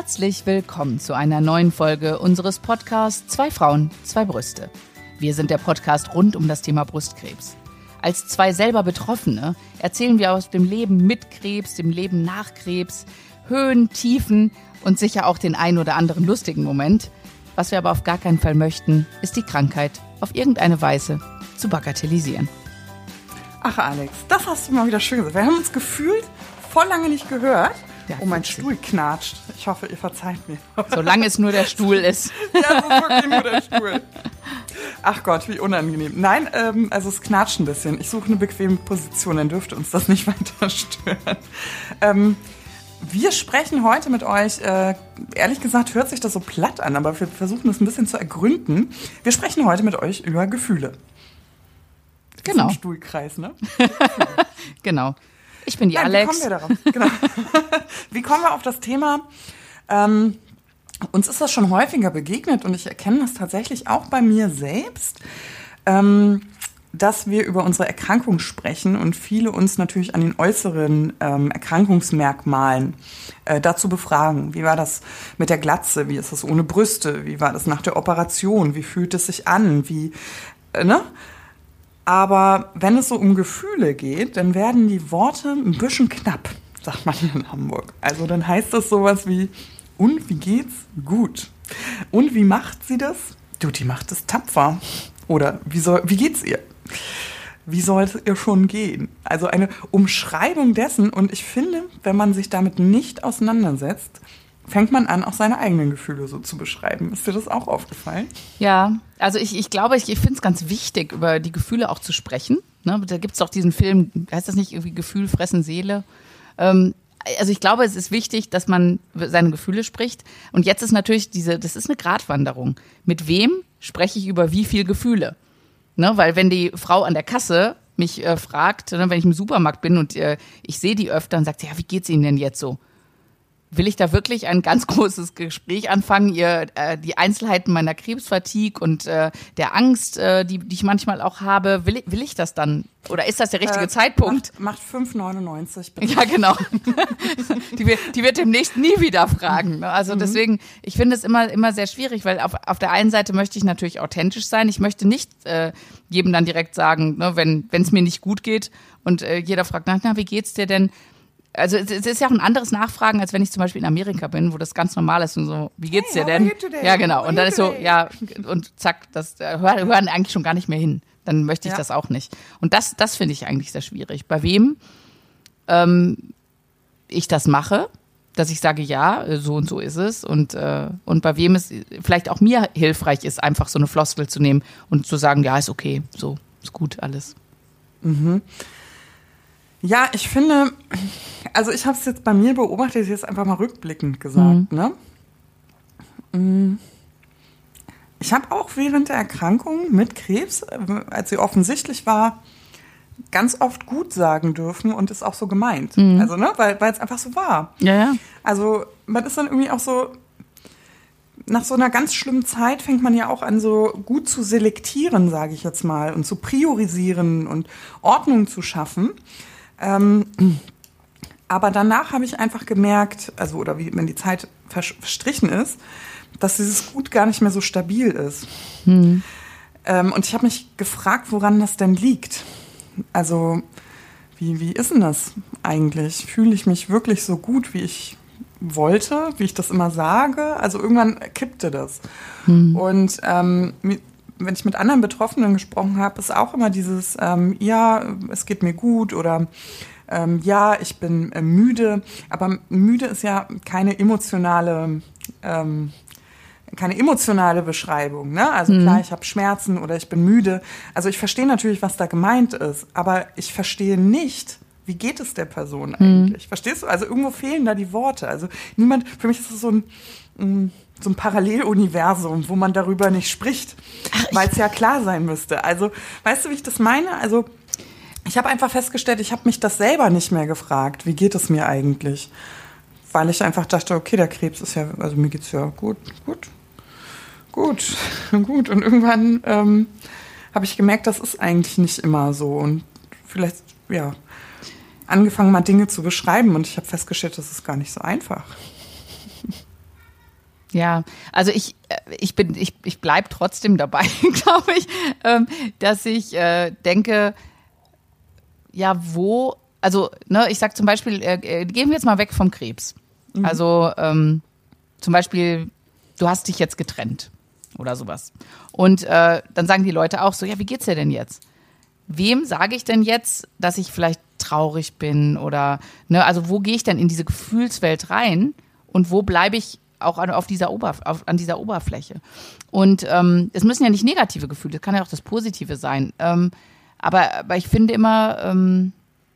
Herzlich willkommen zu einer neuen Folge unseres Podcasts Zwei Frauen, zwei Brüste. Wir sind der Podcast rund um das Thema Brustkrebs. Als zwei selber Betroffene erzählen wir aus dem Leben mit Krebs, dem Leben nach Krebs, Höhen, Tiefen und sicher auch den ein oder anderen lustigen Moment. Was wir aber auf gar keinen Fall möchten, ist die Krankheit auf irgendeine Weise zu bagatellisieren. Ach, Alex, das hast du mal wieder schön gesagt. Wir haben uns gefühlt voll lange nicht gehört. Ja, oh, mein Stuhl knatscht. Ich hoffe, ihr verzeiht mir. Solange es nur der Stuhl ist. ja, ist wirklich nur der Stuhl. Ach Gott, wie unangenehm. Nein, ähm, also es knatscht ein bisschen. Ich suche eine bequeme Position, dann dürfte uns das nicht weiter stören. Ähm, wir sprechen heute mit euch, äh, ehrlich gesagt hört sich das so platt an, aber wir versuchen es ein bisschen zu ergründen. Wir sprechen heute mit euch über Gefühle. Genau. Stuhlkreis, ne? genau. Ich bin die Nein, Alex. Wie kommen wir darauf? Genau. wie kommen wir auf das Thema? Ähm, uns ist das schon häufiger begegnet und ich erkenne das tatsächlich auch bei mir selbst, ähm, dass wir über unsere Erkrankung sprechen und viele uns natürlich an den äußeren ähm, Erkrankungsmerkmalen äh, dazu befragen. Wie war das mit der Glatze? Wie ist das ohne Brüste? Wie war das nach der Operation? Wie fühlt es sich an? Wie, äh, ne? Aber wenn es so um Gefühle geht, dann werden die Worte ein bisschen knapp, sagt man in Hamburg. Also dann heißt das sowas wie, und wie geht's? Gut. Und wie macht sie das? Du, die macht es tapfer. Oder wie, soll, wie geht's ihr? Wie soll es ihr schon gehen? Also eine Umschreibung dessen. Und ich finde, wenn man sich damit nicht auseinandersetzt, fängt man an, auch seine eigenen Gefühle so zu beschreiben. Ist dir das auch aufgefallen? Ja, also ich, ich glaube, ich, ich finde es ganz wichtig, über die Gefühle auch zu sprechen. Ne? Da gibt es doch diesen Film, heißt das nicht irgendwie Gefühl, Fressen, Seele? Ähm, also ich glaube, es ist wichtig, dass man seine Gefühle spricht. Und jetzt ist natürlich diese, das ist eine Gratwanderung. Mit wem spreche ich über wie viel Gefühle? Ne? Weil wenn die Frau an der Kasse mich äh, fragt, ne, wenn ich im Supermarkt bin und äh, ich sehe die öfter und sagt, ja, wie geht's Ihnen denn jetzt so? Will ich da wirklich ein ganz großes Gespräch anfangen, ihr äh, die Einzelheiten meiner Krebsfatigue und äh, der Angst, äh, die, die ich manchmal auch habe, will, will ich das dann? Oder ist das der richtige äh, Zeitpunkt? Macht, macht 5,99 bitte. Ja, genau. die, wird, die wird demnächst nie wieder fragen. Ne? Also mhm. deswegen, ich finde es immer, immer sehr schwierig, weil auf, auf der einen Seite möchte ich natürlich authentisch sein. Ich möchte nicht äh, jedem dann direkt sagen, ne, wenn es mir nicht gut geht und äh, jeder fragt, na, na, wie geht's dir denn? Also es ist ja auch ein anderes Nachfragen, als wenn ich zum Beispiel in Amerika bin, wo das ganz normal ist und so, wie geht's dir denn? Ja, genau. Und dann ist so, ja, und zack, das äh, hören eigentlich schon gar nicht mehr hin. Dann möchte ich ja. das auch nicht. Und das, das finde ich eigentlich sehr schwierig. Bei wem ähm, ich das mache, dass ich sage, ja, so und so ist es. Und, äh, und bei wem es vielleicht auch mir hilfreich ist, einfach so eine Floskel zu nehmen und zu sagen, ja, ist okay, so, ist gut, alles. Mhm. Ja, ich finde, also ich habe es jetzt bei mir beobachtet, jetzt einfach mal rückblickend gesagt, mhm. ne? Mm. Ich habe auch während der Erkrankung mit Krebs, als sie offensichtlich war, ganz oft gut sagen dürfen und ist auch so gemeint. Mhm. Also, ne, weil es einfach so war. Ja, ja. Also, man ist dann irgendwie auch so, nach so einer ganz schlimmen Zeit fängt man ja auch an, so gut zu selektieren, sage ich jetzt mal, und zu priorisieren und Ordnung zu schaffen. Ähm, aber danach habe ich einfach gemerkt, also oder wie wenn die Zeit verstrichen ist, dass dieses Gut gar nicht mehr so stabil ist. Hm. Ähm, und ich habe mich gefragt, woran das denn liegt. Also wie, wie ist denn das eigentlich? Fühle ich mich wirklich so gut, wie ich wollte, wie ich das immer sage? Also irgendwann kippte das. Hm. Und ähm, wenn ich mit anderen Betroffenen gesprochen habe, ist auch immer dieses, ähm, ja, es geht mir gut oder ähm, ja, ich bin äh, müde. Aber müde ist ja keine emotionale, ähm, keine emotionale Beschreibung. Ne? Also mhm. klar, ich habe Schmerzen oder ich bin müde. Also ich verstehe natürlich, was da gemeint ist, aber ich verstehe nicht, wie geht es der Person mhm. eigentlich? Mhm. Verstehst du? Also irgendwo fehlen da die Worte. Also niemand, für mich ist es so ein, so ein Paralleluniversum, wo man darüber nicht spricht, weil es ja klar sein müsste. Also, weißt du, wie ich das meine? Also, ich habe einfach festgestellt, ich habe mich das selber nicht mehr gefragt, wie geht es mir eigentlich? Weil ich einfach dachte, okay, der Krebs ist ja, also mir geht's ja gut, gut, gut, gut. Und irgendwann ähm, habe ich gemerkt, das ist eigentlich nicht immer so. Und vielleicht, ja, angefangen mal Dinge zu beschreiben und ich habe festgestellt, das ist gar nicht so einfach. Ja, also ich, äh, ich bin, ich, ich bleib trotzdem dabei, glaube ich, ähm, dass ich äh, denke, ja, wo, also, ne, ich sag zum Beispiel, äh, gehen wir jetzt mal weg vom Krebs. Mhm. Also, ähm, zum Beispiel, du hast dich jetzt getrennt oder sowas. Und äh, dann sagen die Leute auch so, ja, wie geht's dir denn jetzt? Wem sage ich denn jetzt, dass ich vielleicht traurig bin oder, ne, also wo gehe ich denn in diese Gefühlswelt rein und wo bleibe ich auch an, auf dieser Oberf auf, an dieser Oberfläche? Und ähm, es müssen ja nicht negative Gefühle, es kann ja auch das Positive sein. Ähm, aber, aber ich finde immer, ähm,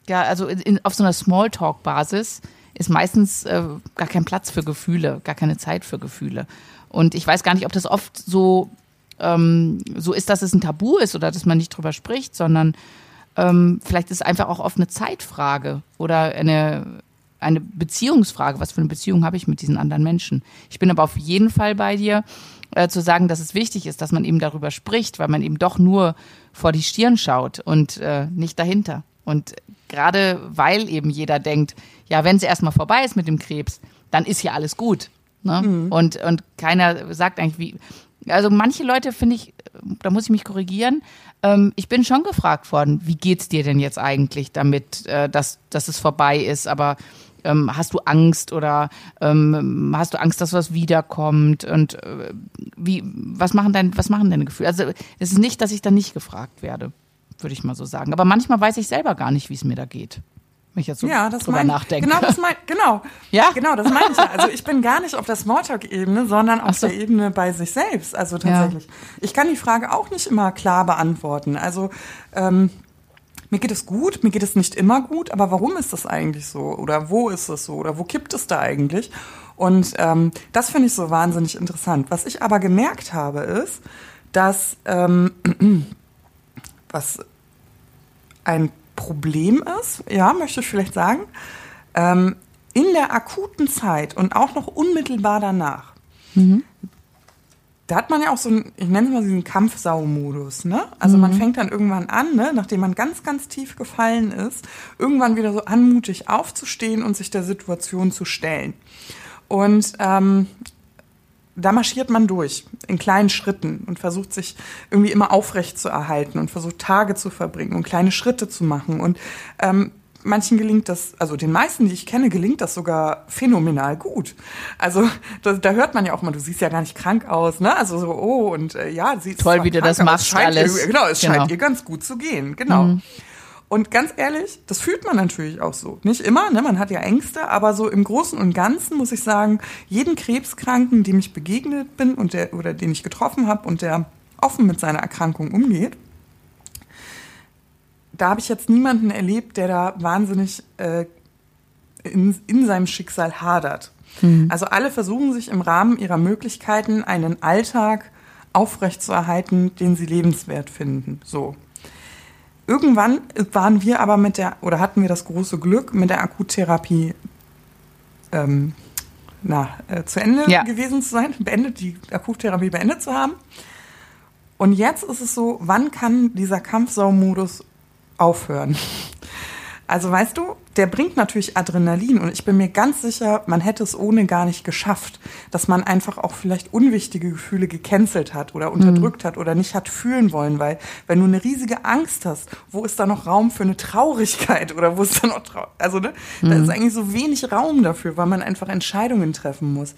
ja, also in, auf so einer Smalltalk-Basis ist meistens äh, gar kein Platz für Gefühle, gar keine Zeit für Gefühle. Und ich weiß gar nicht, ob das oft so, ähm, so ist, dass es ein Tabu ist oder dass man nicht drüber spricht, sondern ähm, vielleicht ist es einfach auch oft eine Zeitfrage oder eine, eine Beziehungsfrage. Was für eine Beziehung habe ich mit diesen anderen Menschen? Ich bin aber auf jeden Fall bei dir, äh, zu sagen, dass es wichtig ist, dass man eben darüber spricht, weil man eben doch nur vor die Stirn schaut und äh, nicht dahinter. Und gerade weil eben jeder denkt, ja, wenn es erstmal vorbei ist mit dem Krebs, dann ist ja alles gut. Ne? Mhm. Und, und keiner sagt eigentlich, wie. Also manche Leute finde ich, da muss ich mich korrigieren. Ähm, ich bin schon gefragt worden, wie geht's dir denn jetzt eigentlich damit, äh, dass, dass es vorbei ist, aber ähm, hast du Angst oder ähm, hast du Angst, dass was wiederkommt und äh, wie was machen dein was machen deine Gefühle? Also es ist nicht, dass ich da nicht gefragt werde, würde ich mal so sagen. Aber manchmal weiß ich selber gar nicht, wie es mir da geht wenn ich jetzt so ja, das drüber mein, nachdenke. Genau, das mein, genau. Ja? Genau, das meine ich ja. Also ich bin gar nicht auf der Smalltalk-Ebene, sondern auf so. der Ebene bei sich selbst. Also tatsächlich. Ja. Ich kann die Frage auch nicht immer klar beantworten. Also ähm, mir geht es gut, mir geht es nicht immer gut, aber warum ist das eigentlich so? Oder wo ist es so? Oder wo kippt es da eigentlich? Und ähm, das finde ich so wahnsinnig interessant. Was ich aber gemerkt habe, ist, dass ähm, was ein Problem ist, ja, möchte ich vielleicht sagen, ähm, in der akuten Zeit und auch noch unmittelbar danach, mhm. Da hat man ja auch so einen, ich nenne es mal diesen Kampfsau-Modus, ne? Also mhm. man fängt dann irgendwann an, ne, nachdem man ganz, ganz tief gefallen ist, irgendwann wieder so anmutig aufzustehen und sich der Situation zu stellen. Und ähm, da marschiert man durch in kleinen Schritten und versucht sich irgendwie immer aufrecht zu erhalten und versucht Tage zu verbringen und kleine Schritte zu machen. Und ähm, manchen gelingt das, also den meisten, die ich kenne, gelingt das sogar phänomenal gut. Also da, da hört man ja auch mal, du siehst ja gar nicht krank aus, ne? Also so, oh, und äh, ja, sie Toll, wie du das machst, alles. Ihr, genau, es genau. scheint ihr ganz gut zu gehen, genau. Mhm. Und ganz ehrlich, das fühlt man natürlich auch so. Nicht immer, ne? man hat ja Ängste, aber so im Großen und Ganzen muss ich sagen, jeden Krebskranken, dem ich begegnet bin und der, oder den ich getroffen habe und der offen mit seiner Erkrankung umgeht, da habe ich jetzt niemanden erlebt, der da wahnsinnig äh, in, in seinem Schicksal hadert. Mhm. Also alle versuchen sich im Rahmen ihrer Möglichkeiten einen Alltag aufrechtzuerhalten, den sie lebenswert finden. So. Irgendwann waren wir aber mit der, oder hatten wir das große Glück, mit der Akuttherapie ähm, na, äh, zu Ende ja. gewesen zu sein, beendet, die Akuttherapie beendet zu haben. Und jetzt ist es so, wann kann dieser Kampfsaumodus aufhören? Also weißt du, der bringt natürlich Adrenalin und ich bin mir ganz sicher, man hätte es ohne gar nicht geschafft, dass man einfach auch vielleicht unwichtige Gefühle gecancelt hat oder unterdrückt mhm. hat oder nicht hat fühlen wollen, weil wenn du eine riesige Angst hast, wo ist da noch Raum für eine Traurigkeit oder wo ist da noch Trau also ne, mhm. da ist eigentlich so wenig Raum dafür, weil man einfach Entscheidungen treffen muss.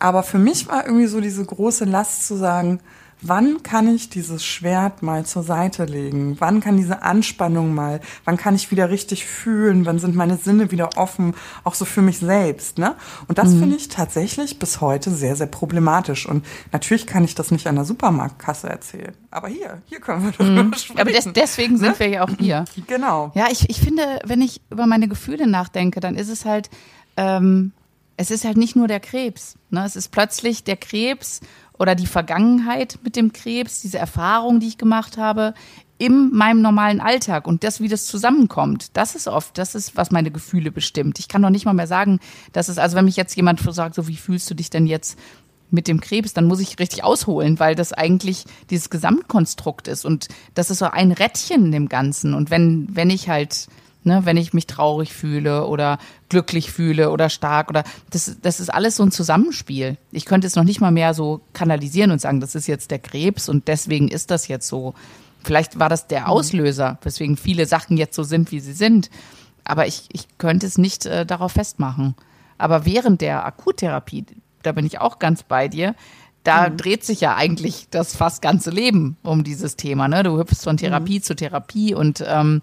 Aber für mich war irgendwie so diese große Last zu sagen, wann kann ich dieses Schwert mal zur Seite legen? Wann kann diese Anspannung mal, wann kann ich wieder richtig fühlen? Wann sind meine Sinne wieder offen, auch so für mich selbst, ne? Und das mhm. finde ich tatsächlich bis heute sehr, sehr problematisch. Und natürlich kann ich das nicht an der Supermarktkasse erzählen. Aber hier, hier können wir darüber mhm. sprechen. Aber des, deswegen sind ne? wir ja auch hier. Genau. Ja, ich, ich finde, wenn ich über meine Gefühle nachdenke, dann ist es halt, ähm, es ist halt nicht nur der Krebs. Ne? Es ist plötzlich der Krebs oder die Vergangenheit mit dem Krebs, diese Erfahrung, die ich gemacht habe, in meinem normalen Alltag und das, wie das zusammenkommt, das ist oft, das ist, was meine Gefühle bestimmt. Ich kann doch nicht mal mehr sagen, dass es, also wenn mich jetzt jemand sagt, so wie fühlst du dich denn jetzt mit dem Krebs, dann muss ich richtig ausholen, weil das eigentlich dieses Gesamtkonstrukt ist und das ist so ein Rädchen in dem Ganzen. Und wenn, wenn ich halt Ne, wenn ich mich traurig fühle oder glücklich fühle oder stark oder das, das ist alles so ein Zusammenspiel. Ich könnte es noch nicht mal mehr so kanalisieren und sagen, das ist jetzt der Krebs und deswegen ist das jetzt so. Vielleicht war das der Auslöser, weswegen viele Sachen jetzt so sind, wie sie sind. Aber ich, ich könnte es nicht äh, darauf festmachen. Aber während der Akuttherapie, da bin ich auch ganz bei dir, da mhm. dreht sich ja eigentlich das fast ganze Leben um dieses Thema. Ne? Du hüpfst von Therapie mhm. zu Therapie und ähm,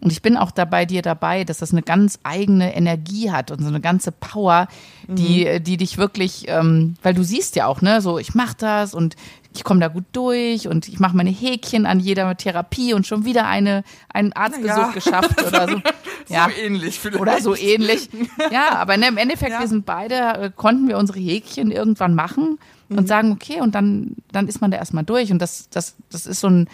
und ich bin auch dabei dir dabei, dass das eine ganz eigene Energie hat und so eine ganze Power, die, mhm. die dich wirklich, ähm, weil du siehst ja auch, ne, so ich mach das und ich komme da gut durch und ich mache meine Häkchen an jeder Therapie und schon wieder eine, einen Arztbesuch ja. geschafft oder so. Ja. So ähnlich vielleicht. Oder so ähnlich. Ja, aber ne, im Endeffekt, ja. wir sind beide, äh, konnten wir unsere Häkchen irgendwann machen und mhm. sagen, okay, und dann, dann ist man da erstmal durch. Und das, das, das ist so ein,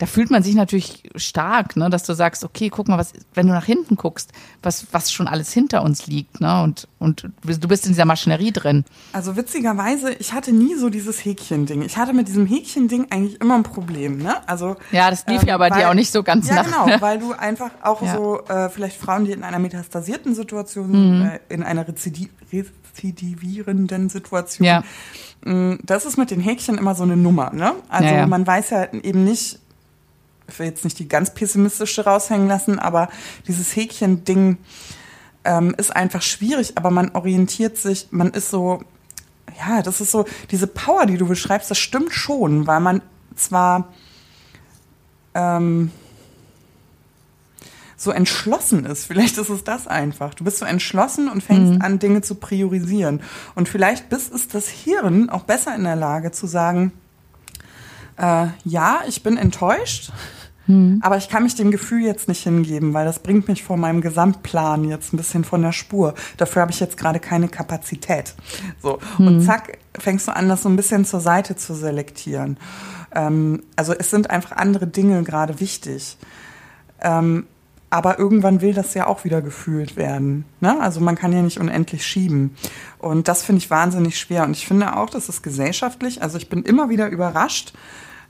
da fühlt man sich natürlich stark, ne, dass du sagst, okay, guck mal, was, wenn du nach hinten guckst, was, was schon alles hinter uns liegt, ne, und, und du bist in dieser Maschinerie drin. Also witzigerweise, ich hatte nie so dieses Häkchen-Ding. Ich hatte mit diesem Häkchen-Ding eigentlich immer ein Problem, ne, also. Ja, das lief ähm, ja bei weil, dir auch nicht so ganz ja, nach. genau, weil du einfach auch ja. so, äh, vielleicht Frauen, die in einer metastasierten Situation, mhm. äh, in einer Rezidiv rezidivierenden Situation, ja. Mm, das ist mit den Häkchen immer so eine Nummer, ne? Also ja, ja. man weiß ja eben nicht, ich will jetzt nicht die ganz pessimistische raushängen lassen, aber dieses Häkchen-Ding ähm, ist einfach schwierig, aber man orientiert sich, man ist so, ja, das ist so, diese Power, die du beschreibst, das stimmt schon, weil man zwar ähm, so entschlossen ist. Vielleicht ist es das einfach. Du bist so entschlossen und fängst mhm. an, Dinge zu priorisieren. Und vielleicht bist es das Hirn auch besser in der Lage zu sagen, äh, ja, ich bin enttäuscht, hm. Aber ich kann mich dem Gefühl jetzt nicht hingeben, weil das bringt mich vor meinem Gesamtplan jetzt ein bisschen von der Spur. Dafür habe ich jetzt gerade keine Kapazität. So. Hm. Und zack, fängst du an, das so ein bisschen zur Seite zu selektieren. Ähm, also es sind einfach andere Dinge gerade wichtig. Ähm, aber irgendwann will das ja auch wieder gefühlt werden. Ne? Also man kann ja nicht unendlich schieben. Und das finde ich wahnsinnig schwer. Und ich finde auch, das ist gesellschaftlich. Also ich bin immer wieder überrascht,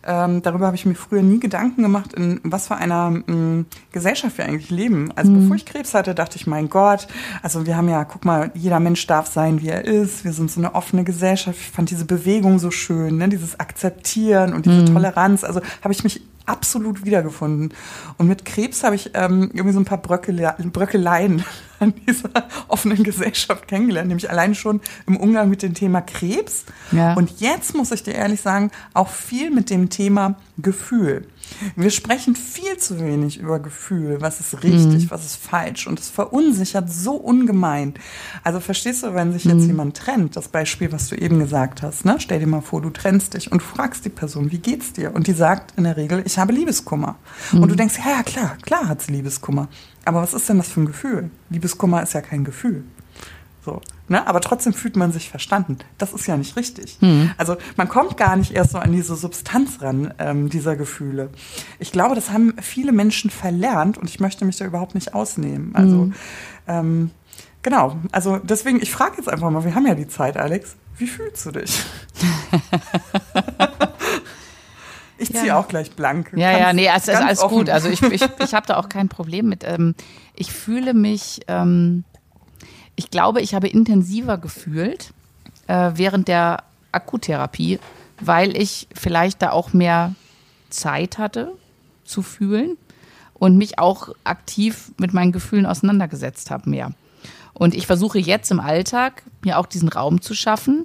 ähm, darüber habe ich mir früher nie Gedanken gemacht, in was für einer mh, mm, Gesellschaft wir eigentlich leben. Also mhm. bevor ich Krebs hatte, dachte ich, mein Gott, also wir haben ja, guck mal, jeder Mensch darf sein, wie er ist. Wir sind so eine offene Gesellschaft. Ich fand diese Bewegung so schön, ne? dieses Akzeptieren und diese mhm. Toleranz. Also habe ich mich absolut wiedergefunden. Und mit Krebs habe ich ähm, irgendwie so ein paar Bröckele Bröckeleien an dieser offenen Gesellschaft kennengelernt, nämlich allein schon im Umgang mit dem Thema Krebs. Ja. Und jetzt muss ich dir ehrlich sagen, auch viel mit dem Thema Gefühl. Wir sprechen viel zu wenig über Gefühl, was ist richtig, mhm. was ist falsch und es verunsichert so ungemein. Also verstehst du, wenn sich jetzt mhm. jemand trennt, das Beispiel, was du eben gesagt hast, ne? Stell dir mal vor, du trennst dich und fragst die Person, wie geht's dir? Und die sagt in der Regel, ich habe Liebeskummer. Mhm. Und du denkst, ja, ja, klar, klar hat sie Liebeskummer. Aber was ist denn das für ein Gefühl? Liebeskummer ist ja kein Gefühl. So, ne? Aber trotzdem fühlt man sich verstanden. Das ist ja nicht richtig. Mhm. Also man kommt gar nicht erst so an diese Substanz ran, ähm, dieser Gefühle. Ich glaube, das haben viele Menschen verlernt und ich möchte mich da überhaupt nicht ausnehmen. Also mhm. ähm, genau, also deswegen, ich frage jetzt einfach mal, wir haben ja die Zeit, Alex. Wie fühlst du dich? Ich ziehe ja. auch gleich blank. Ja, ganz, ja, nee, also, ist alles offen. gut. Also ich, ich, ich habe da auch kein Problem mit. Ähm, ich fühle mich, ähm, ich glaube, ich habe intensiver gefühlt äh, während der Akutherapie, weil ich vielleicht da auch mehr Zeit hatte zu fühlen und mich auch aktiv mit meinen Gefühlen auseinandergesetzt habe mehr. Und ich versuche jetzt im Alltag mir auch diesen Raum zu schaffen,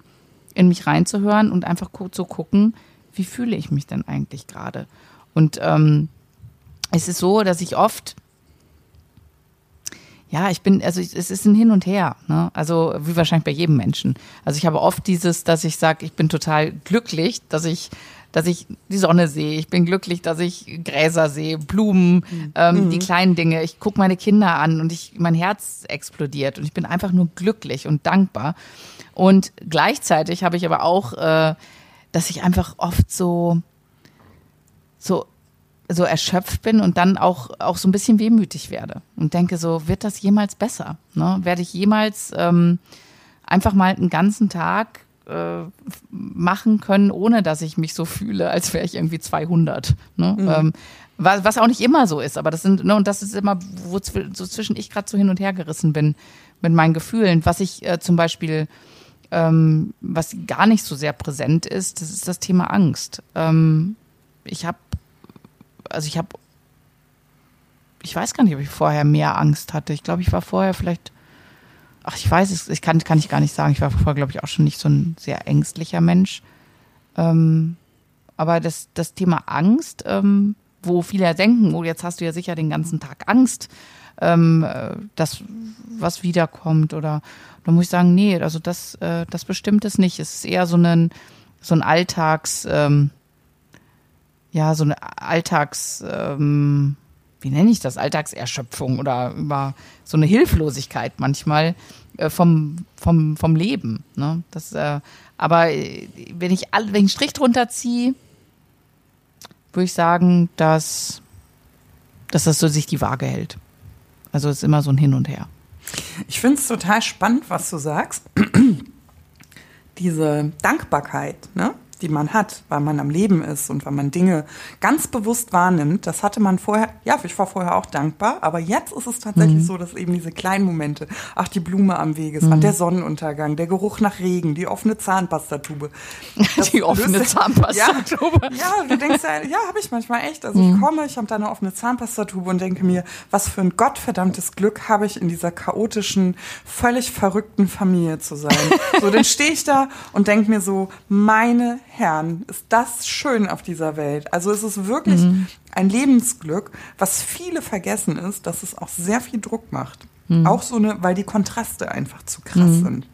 in mich reinzuhören und einfach zu gucken, wie fühle ich mich denn eigentlich gerade? Und ähm, es ist so, dass ich oft, ja, ich bin, also es ist ein Hin und Her, ne? also wie wahrscheinlich bei jedem Menschen. Also ich habe oft dieses, dass ich sage, ich bin total glücklich, dass ich dass ich die Sonne sehe. Ich bin glücklich, dass ich Gräser sehe, Blumen, mhm. ähm, die mhm. kleinen Dinge. Ich gucke meine Kinder an und ich, mein Herz explodiert und ich bin einfach nur glücklich und dankbar. Und gleichzeitig habe ich aber auch äh, dass ich einfach oft so, so, so erschöpft bin und dann auch, auch so ein bisschen wehmütig werde und denke so, wird das jemals besser? Ne? Werde ich jemals ähm, einfach mal einen ganzen Tag äh, machen können, ohne dass ich mich so fühle, als wäre ich irgendwie 200. Ne? Mhm. Ähm, was, was auch nicht immer so ist, aber das sind, ne, und das ist immer, wo so zwischen ich gerade so hin und her gerissen bin mit meinen Gefühlen. Was ich äh, zum Beispiel, ähm, was gar nicht so sehr präsent ist, das ist das Thema Angst. Ähm, ich habe, also ich habe, ich weiß gar nicht, ob ich vorher mehr Angst hatte. Ich glaube, ich war vorher vielleicht, ach, ich weiß es, ich kann, kann ich gar nicht sagen. Ich war vorher, glaube ich, auch schon nicht so ein sehr ängstlicher Mensch. Ähm, aber das, das Thema Angst, ähm, wo viele denken, oh, jetzt hast du ja sicher den ganzen Tag Angst, ähm, äh, dass was wiederkommt oder da muss ich sagen, nee, also das, äh, das bestimmt es nicht. Es ist eher so ein, so ein Alltags, ähm, ja, so eine Alltags, ähm, wie nenne ich das, Alltagserschöpfung oder über so eine Hilflosigkeit manchmal äh, vom, vom, vom Leben. Ne? Das, äh, aber äh, wenn ich, all, wenn ich einen Strich drunter ziehe, würde ich sagen, dass, dass das so sich die Waage hält. Also es ist immer so ein Hin und Her. Ich finde es total spannend, was du sagst. Diese Dankbarkeit, ne? Die man hat, weil man am Leben ist und weil man Dinge ganz bewusst wahrnimmt. Das hatte man vorher, ja, ich war vorher auch dankbar, aber jetzt ist es tatsächlich mhm. so, dass eben diese kleinen Momente, ach, die Blume am Wegesrand, mhm. der Sonnenuntergang, der Geruch nach Regen, die offene Zahnpastatube. Die offene Zahnpastatube. Ja, ja, du denkst ja, ja, habe ich manchmal echt. Also mhm. ich komme, ich habe da eine offene Zahnpastatube und denke mir, was für ein gottverdammtes Glück habe ich in dieser chaotischen, völlig verrückten Familie zu sein. so, dann stehe ich da und denke mir so, meine Herren, ist das schön auf dieser Welt. Also es ist wirklich mhm. ein Lebensglück, was viele vergessen ist, dass es auch sehr viel Druck macht. Mhm. Auch so eine, weil die Kontraste einfach zu krass mhm. sind.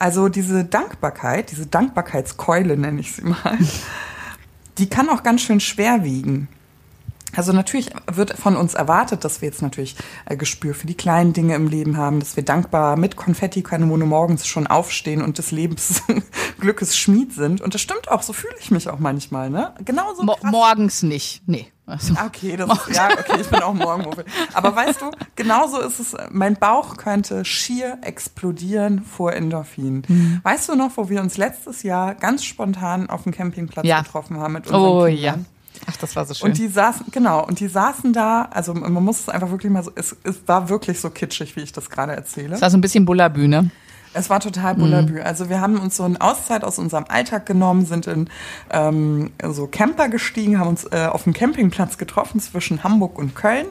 Also diese Dankbarkeit, diese Dankbarkeitskeule nenne ich sie mal, die kann auch ganz schön schwer wiegen. Also natürlich wird von uns erwartet, dass wir jetzt natürlich äh, Gespür für die kleinen Dinge im Leben haben, dass wir dankbar mit Konfettikanone morgens schon aufstehen und des Lebens Glückes Schmied sind. Und das stimmt auch, so fühle ich mich auch manchmal, ne? Genauso. Mo morgens nicht, nee. Also, okay, das ist, ja, okay, ich bin auch Morgenmuffel. Aber weißt du, genauso ist es, mein Bauch könnte schier explodieren vor Endorphin. Mhm. Weißt du noch, wo wir uns letztes Jahr ganz spontan auf dem Campingplatz ja. getroffen haben mit unseren oh, Kindern? Ja. Ach, das war so schön. Und die saßen, genau, und die saßen da, also man muss es einfach wirklich mal so, es, es war wirklich so kitschig, wie ich das gerade erzähle. Es war so ein bisschen Bullabühne. Es war total Bullabü. Mhm. Also wir haben uns so eine Auszeit aus unserem Alltag genommen, sind in ähm, so Camper gestiegen, haben uns äh, auf dem Campingplatz getroffen zwischen Hamburg und Köln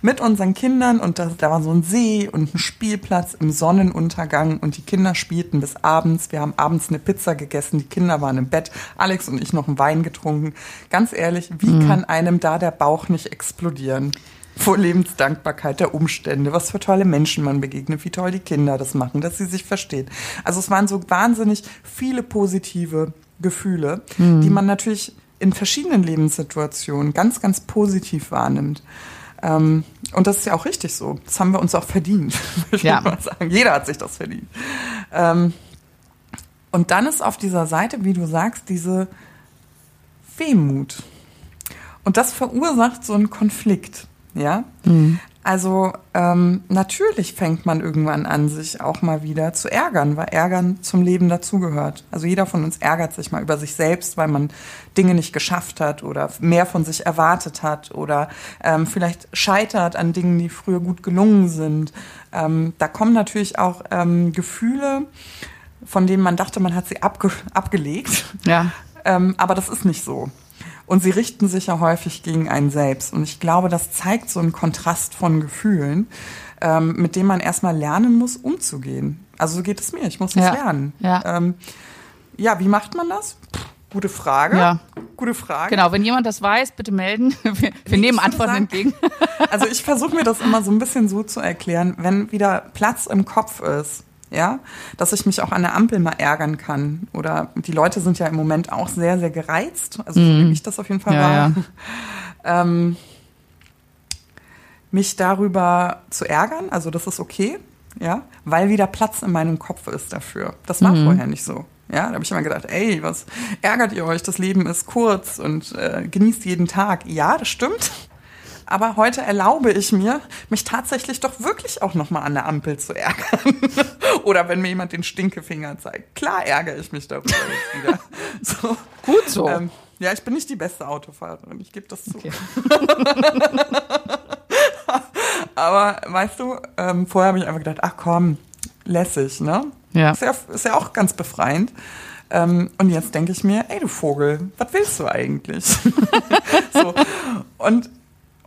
mit unseren Kindern und da, da war so ein See und ein Spielplatz im Sonnenuntergang und die Kinder spielten bis abends. Wir haben abends eine Pizza gegessen, die Kinder waren im Bett, Alex und ich noch einen Wein getrunken. Ganz ehrlich, wie mhm. kann einem da der Bauch nicht explodieren? Vor Lebensdankbarkeit der Umstände, was für tolle Menschen man begegnet, wie toll die Kinder das machen, dass sie sich verstehen. Also es waren so wahnsinnig viele positive Gefühle, mhm. die man natürlich in verschiedenen Lebenssituationen ganz, ganz positiv wahrnimmt. Ähm, und das ist ja auch richtig so. Das haben wir uns auch verdient, würde ja. ich mal sagen. Jeder hat sich das verdient. Ähm, und dann ist auf dieser Seite, wie du sagst, diese Wehmut. Und das verursacht so einen Konflikt. Ja. Mhm. Also ähm, natürlich fängt man irgendwann an, sich auch mal wieder zu ärgern, weil Ärgern zum Leben dazugehört. Also jeder von uns ärgert sich mal über sich selbst, weil man Dinge nicht geschafft hat oder mehr von sich erwartet hat oder ähm, vielleicht scheitert an Dingen, die früher gut gelungen sind. Ähm, da kommen natürlich auch ähm, Gefühle, von denen man dachte, man hat sie abge abgelegt. Ja. Ähm, aber das ist nicht so. Und sie richten sich ja häufig gegen einen selbst. Und ich glaube, das zeigt so einen Kontrast von Gefühlen, ähm, mit dem man erstmal lernen muss, umzugehen. Also so geht es mir. Ich muss das ja. lernen. Ja. Ähm, ja, wie macht man das? Gute Frage. Ja. Gute Frage. Genau, wenn jemand das weiß, bitte melden. Wir, wir nehmen Antworten sagen, entgegen. Also ich versuche mir das immer so ein bisschen so zu erklären, wenn wieder Platz im Kopf ist, ja, dass ich mich auch an der Ampel mal ärgern kann. Oder die Leute sind ja im Moment auch sehr, sehr gereizt. Also so mhm. nehme ich das auf jeden Fall ja, wahr. Ja. ähm, mich darüber zu ärgern, also das ist okay, ja, weil wieder Platz in meinem Kopf ist dafür. Das war mhm. vorher nicht so. Ja, da habe ich immer gedacht, ey, was ärgert ihr euch? Das Leben ist kurz und äh, genießt jeden Tag. Ja, das stimmt. Aber heute erlaube ich mir, mich tatsächlich doch wirklich auch nochmal an der Ampel zu ärgern. Oder wenn mir jemand den Stinkefinger zeigt. Klar ärgere ich mich darüber jetzt wieder. So. Gut so. Ähm, ja, ich bin nicht die beste Autofahrerin, ich gebe das zu. Okay. aber weißt du, ähm, vorher habe ich einfach gedacht, ach komm, lässig, ne? Ja. Ist ja, ist ja auch ganz befreiend. Ähm, und jetzt denke ich mir, ey du Vogel, was willst du eigentlich? so. Und,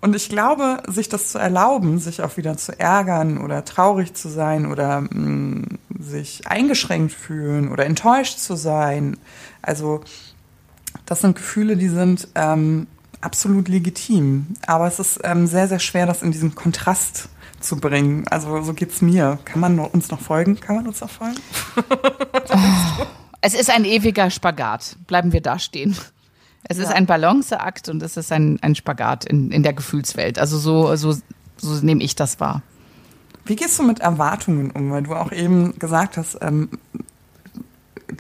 und ich glaube, sich das zu erlauben, sich auch wieder zu ärgern oder traurig zu sein oder mh, mm, sich eingeschränkt fühlen oder enttäuscht zu sein, also das sind Gefühle, die sind ähm, absolut legitim. Aber es ist ähm, sehr, sehr schwer, das in diesem Kontrast zu bringen. Also so geht's mir. Kann man uns noch folgen? Kann man uns noch folgen? es ist ein ewiger Spagat. Bleiben wir da stehen. Es ja. ist ein Balanceakt und es ist ein, ein Spagat in, in der Gefühlswelt. Also so, so, so nehme ich das wahr. Wie gehst du mit Erwartungen um? Weil du auch eben gesagt hast, ähm,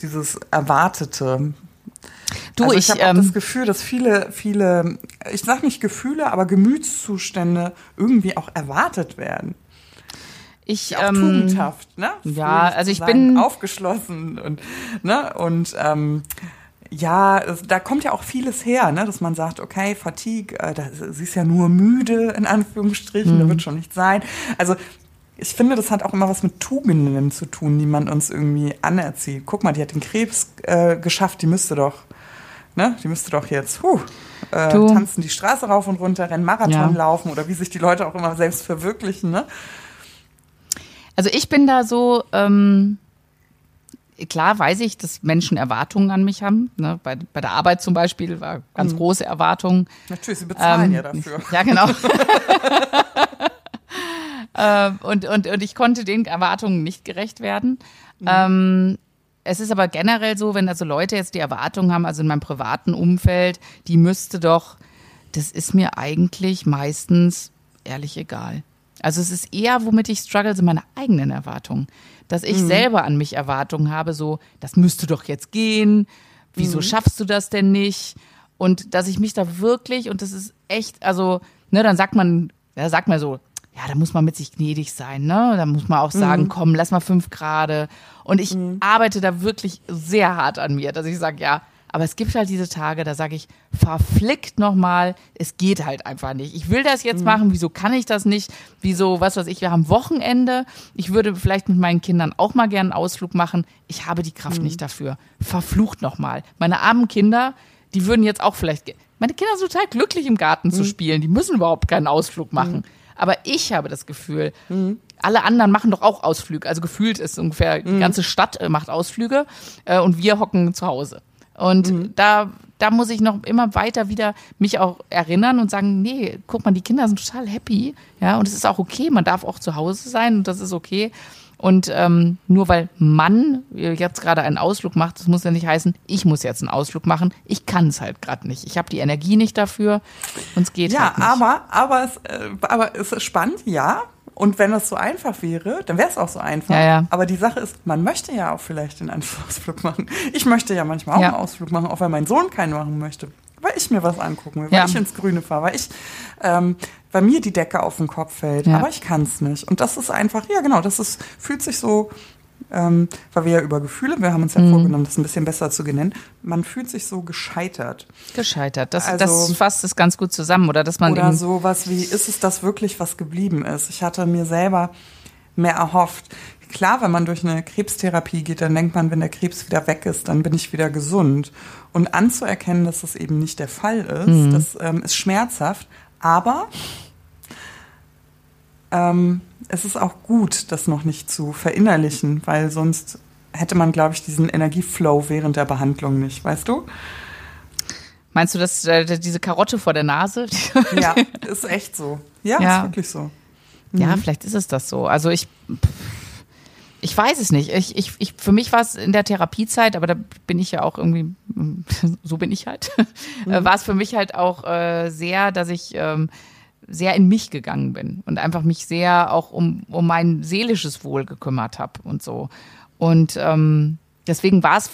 dieses Erwartete. Du, also ich, ich habe ähm, das Gefühl, dass viele, viele, ich sag nicht Gefühle, aber Gemütszustände irgendwie auch erwartet werden. Ich auch ähm, tugendhaft, ne? Ja, also ich bin aufgeschlossen und ne und ähm, ja, da kommt ja auch vieles her, ne, dass man sagt, okay, Fatigue, äh, da, sie ist ja nur müde in Anführungsstrichen, mhm. da wird schon nicht sein. Also ich finde, das hat auch immer was mit Tugenden zu tun, die man uns irgendwie anerzieht. Guck mal, die hat den Krebs äh, geschafft, die müsste doch ne, die müsste doch jetzt huh, äh, tanzen die Straße rauf und runter, rennen Marathon ja. laufen oder wie sich die Leute auch immer selbst verwirklichen. Ne? Also ich bin da so, ähm, klar weiß ich, dass Menschen Erwartungen an mich haben. Ne? Bei, bei der Arbeit zum Beispiel war ganz mhm. große Erwartungen. Natürlich, sie bezahlen ähm, ja dafür. Ja, genau. ähm, und, und, und ich konnte den Erwartungen nicht gerecht werden. Mhm. Ähm, es ist aber generell so, wenn also Leute jetzt die Erwartung haben, also in meinem privaten Umfeld, die müsste doch, das ist mir eigentlich meistens ehrlich egal. Also es ist eher, womit ich struggle, sind meine eigenen Erwartungen. Dass ich mhm. selber an mich Erwartungen habe, so, das müsste doch jetzt gehen, wieso mhm. schaffst du das denn nicht? Und dass ich mich da wirklich, und das ist echt, also, ne, dann sagt man, ja, sagt man so, ja, da muss man mit sich gnädig sein, ne? Da muss man auch sagen, mhm. komm, lass mal fünf Grade. Und ich mhm. arbeite da wirklich sehr hart an mir, dass ich sage, ja, aber es gibt halt diese Tage, da sage ich, verflickt nochmal, es geht halt einfach nicht. Ich will das jetzt mhm. machen, wieso kann ich das nicht? Wieso, was weiß ich, wir haben Wochenende. Ich würde vielleicht mit meinen Kindern auch mal gerne einen Ausflug machen. Ich habe die Kraft mhm. nicht dafür. Verflucht nochmal. Meine armen Kinder, die würden jetzt auch vielleicht, meine Kinder sind total glücklich im Garten zu mhm. spielen. Die müssen überhaupt keinen Ausflug machen. Mhm. Aber ich habe das Gefühl, mhm. alle anderen machen doch auch Ausflüge. Also gefühlt ist ungefähr die mhm. ganze Stadt äh, macht Ausflüge äh, und wir hocken zu Hause. Und mhm. da, da muss ich noch immer weiter wieder mich auch erinnern und sagen, nee, guck mal, die Kinder sind total happy, ja, und es ist auch okay, man darf auch zu Hause sein und das ist okay. Und ähm, nur weil Mann jetzt gerade einen Ausflug macht, das muss ja nicht heißen, ich muss jetzt einen Ausflug machen. Ich kann es halt gerade nicht. Ich habe die Energie nicht dafür und es geht ja, halt nicht. aber aber es, äh, aber es ist spannend, ja. Und wenn es so einfach wäre, dann wäre es auch so einfach. Ja, ja. Aber die Sache ist, man möchte ja auch vielleicht den Ausflug machen. Ich möchte ja manchmal auch ja. einen Ausflug machen, auch wenn mein Sohn keinen machen möchte weil ich mir was angucken will, weil ich ins Grüne fahre, weil ich, ähm, bei mir die Decke auf den Kopf fällt, aber ich kann es nicht. Und das ist einfach, ja genau, das ist, fühlt sich so, ähm, weil wir ja über Gefühle, wir haben uns ja mhm. vorgenommen, das ein bisschen besser zu benennen, man fühlt sich so gescheitert. Gescheitert, das, also, das fasst es ganz gut zusammen, oder dass man Oder sowas wie, ist es das wirklich, was geblieben ist? Ich hatte mir selber mehr erhofft. Klar, wenn man durch eine Krebstherapie geht, dann denkt man, wenn der Krebs wieder weg ist, dann bin ich wieder gesund. Und anzuerkennen, dass das eben nicht der Fall ist, mhm. das ähm, ist schmerzhaft. Aber ähm, es ist auch gut, das noch nicht zu verinnerlichen, weil sonst hätte man, glaube ich, diesen Energieflow während der Behandlung nicht, weißt du? Meinst du, dass äh, diese Karotte vor der Nase? ja, ist echt so. Ja, ja. ist wirklich so. Mhm. Ja, vielleicht ist es das so. Also ich. Ich weiß es nicht. Ich, ich, ich, für mich war es in der Therapiezeit, aber da bin ich ja auch irgendwie, so bin ich halt, mhm. war es für mich halt auch äh, sehr, dass ich ähm, sehr in mich gegangen bin und einfach mich sehr auch um, um mein seelisches Wohl gekümmert habe und so. Und ähm, deswegen war es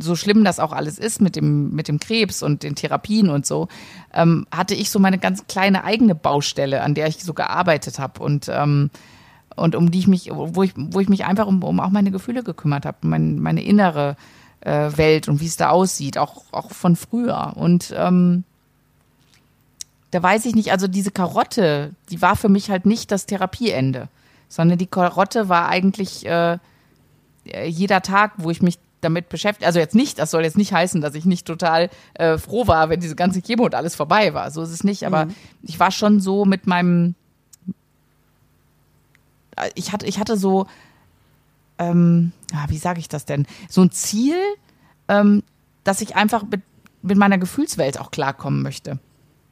so schlimm das auch alles ist mit dem, mit dem Krebs und den Therapien und so, ähm, hatte ich so meine ganz kleine eigene Baustelle, an der ich so gearbeitet habe und, ähm, und um die ich mich, wo ich, wo ich mich einfach um, um auch meine Gefühle gekümmert habe, mein, meine innere äh, Welt und wie es da aussieht, auch, auch von früher. Und ähm, da weiß ich nicht, also diese Karotte, die war für mich halt nicht das Therapieende, sondern die Karotte war eigentlich äh, jeder Tag, wo ich mich damit beschäftigt. Also jetzt nicht, das soll jetzt nicht heißen, dass ich nicht total äh, froh war, wenn diese ganze Chemo und alles vorbei war. So ist es nicht. Aber mhm. ich war schon so mit meinem. Ich hatte, ich hatte so, ähm, ja, wie sage ich das denn? So ein Ziel, ähm, dass ich einfach mit, mit meiner Gefühlswelt auch klarkommen möchte.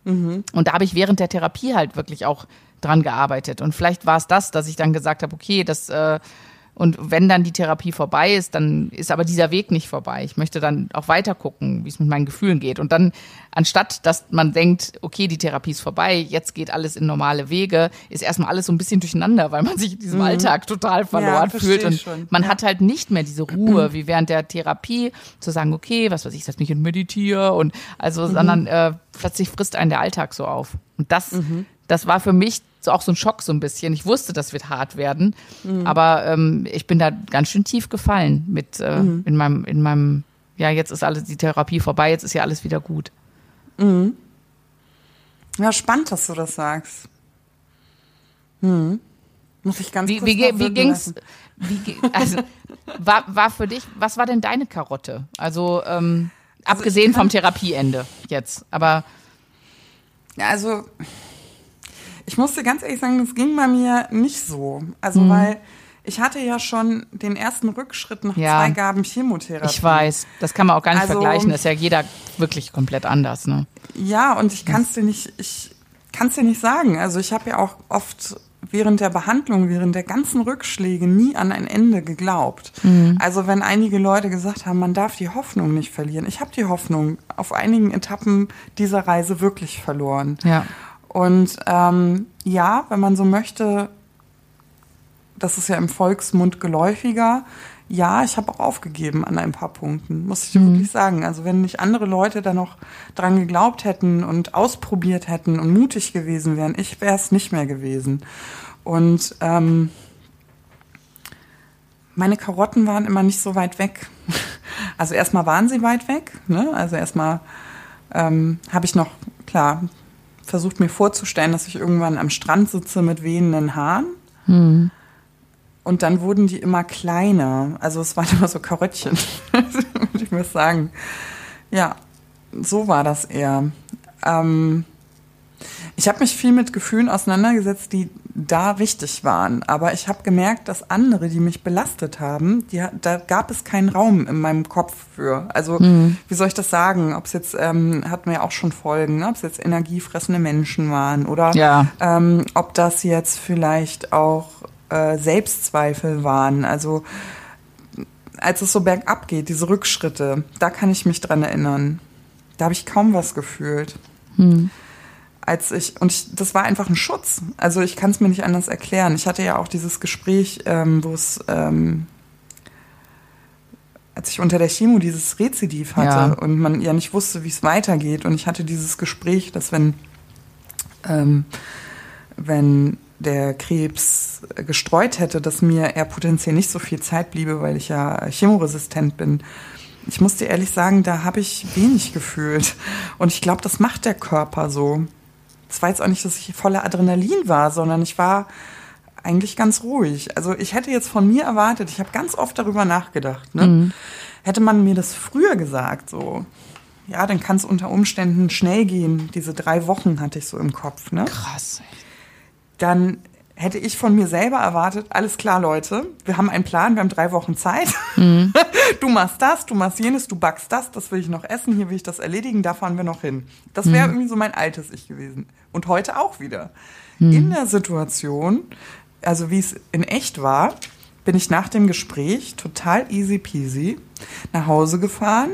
Mhm. Und da habe ich während der Therapie halt wirklich auch dran gearbeitet. Und vielleicht war es das, dass ich dann gesagt habe, okay, das äh, und wenn dann die Therapie vorbei ist, dann ist aber dieser Weg nicht vorbei. Ich möchte dann auch weiter gucken, wie es mit meinen Gefühlen geht. Und dann, anstatt dass man denkt, okay, die Therapie ist vorbei, jetzt geht alles in normale Wege, ist erstmal alles so ein bisschen durcheinander, weil man sich in diesem mhm. Alltag total verloren ja, fühlt. Und schon. man ja. hat halt nicht mehr diese Ruhe, wie während der Therapie, zu sagen, okay, was weiß ich, setz mich und meditiere und also, mhm. sondern äh, plötzlich frisst einen der Alltag so auf. Und das, mhm. das war für mich so auch so ein Schock so ein bisschen. Ich wusste, das wird hart werden, mhm. aber ähm, ich bin da ganz schön tief gefallen mit äh, mhm. in meinem in meinem ja jetzt ist alles die Therapie vorbei, jetzt ist ja alles wieder gut. Mhm. Ja, spannend, dass du das sagst. Mhm. Muss ich ganz wie, kurz wie, wie ging's? Wie, also war, war für dich, was war denn deine Karotte? Also, ähm, also abgesehen vom Therapieende jetzt, aber also ich musste ganz ehrlich sagen, das ging bei mir nicht so. Also, mhm. weil ich hatte ja schon den ersten Rückschritt nach ja. zwei Gaben Chemotherapie. Ich weiß, das kann man auch gar nicht also, vergleichen. Das ist ja jeder wirklich komplett anders. Ne? Ja, und ich kann es dir nicht, ich kann dir nicht sagen. Also ich habe ja auch oft während der Behandlung, während der ganzen Rückschläge nie an ein Ende geglaubt. Mhm. Also wenn einige Leute gesagt haben, man darf die Hoffnung nicht verlieren. Ich habe die Hoffnung auf einigen Etappen dieser Reise wirklich verloren. Ja. Und ähm, ja, wenn man so möchte, das ist ja im Volksmund geläufiger. Ja, ich habe auch aufgegeben an ein paar Punkten, muss ich dir mhm. wirklich sagen. Also wenn nicht andere Leute da noch dran geglaubt hätten und ausprobiert hätten und mutig gewesen wären, ich wäre es nicht mehr gewesen. Und ähm, meine Karotten waren immer nicht so weit weg. Also erstmal waren sie weit weg. Ne? Also erstmal ähm, habe ich noch, klar, versucht mir vorzustellen, dass ich irgendwann am Strand sitze mit wehenden Haaren. Mhm. Und dann wurden die immer kleiner. Also es waren immer so Karöttchen, würde ich mal sagen. Ja, so war das eher. Ähm, ich habe mich viel mit Gefühlen auseinandergesetzt, die da richtig waren. Aber ich habe gemerkt, dass andere, die mich belastet haben, die, da gab es keinen Raum in meinem Kopf für. Also, mhm. wie soll ich das sagen? Ob es jetzt, ähm, hatten wir ja auch schon Folgen, ne? ob es jetzt energiefressende Menschen waren oder ja. ähm, ob das jetzt vielleicht auch äh, Selbstzweifel waren. Also, als es so bergab geht, diese Rückschritte, da kann ich mich dran erinnern. Da habe ich kaum was gefühlt. Mhm als ich, und ich, das war einfach ein Schutz. Also ich kann es mir nicht anders erklären. Ich hatte ja auch dieses Gespräch, ähm, wo es, ähm, als ich unter der Chemo dieses Rezidiv hatte ja. und man ja nicht wusste, wie es weitergeht. Und ich hatte dieses Gespräch, dass wenn, ähm, wenn der Krebs gestreut hätte, dass mir er potenziell nicht so viel Zeit bliebe, weil ich ja chemoresistent bin. Ich muss dir ehrlich sagen, da habe ich wenig gefühlt. Und ich glaube, das macht der Körper so es war jetzt auch nicht, dass ich voller Adrenalin war, sondern ich war eigentlich ganz ruhig. Also ich hätte jetzt von mir erwartet, ich habe ganz oft darüber nachgedacht, ne? Mhm. Hätte man mir das früher gesagt, so, ja, dann kann es unter Umständen schnell gehen. Diese drei Wochen hatte ich so im Kopf, ne? Krass. Dann hätte ich von mir selber erwartet, alles klar, Leute, wir haben einen Plan, wir haben drei Wochen Zeit. Mhm. Du machst das, du machst jenes, du backst das, das will ich noch essen, hier will ich das erledigen, da fahren wir noch hin. Das wäre mhm. irgendwie so mein altes Ich gewesen. Und heute auch wieder. Mhm. In der Situation, also wie es in echt war, bin ich nach dem Gespräch total easy peasy nach Hause gefahren,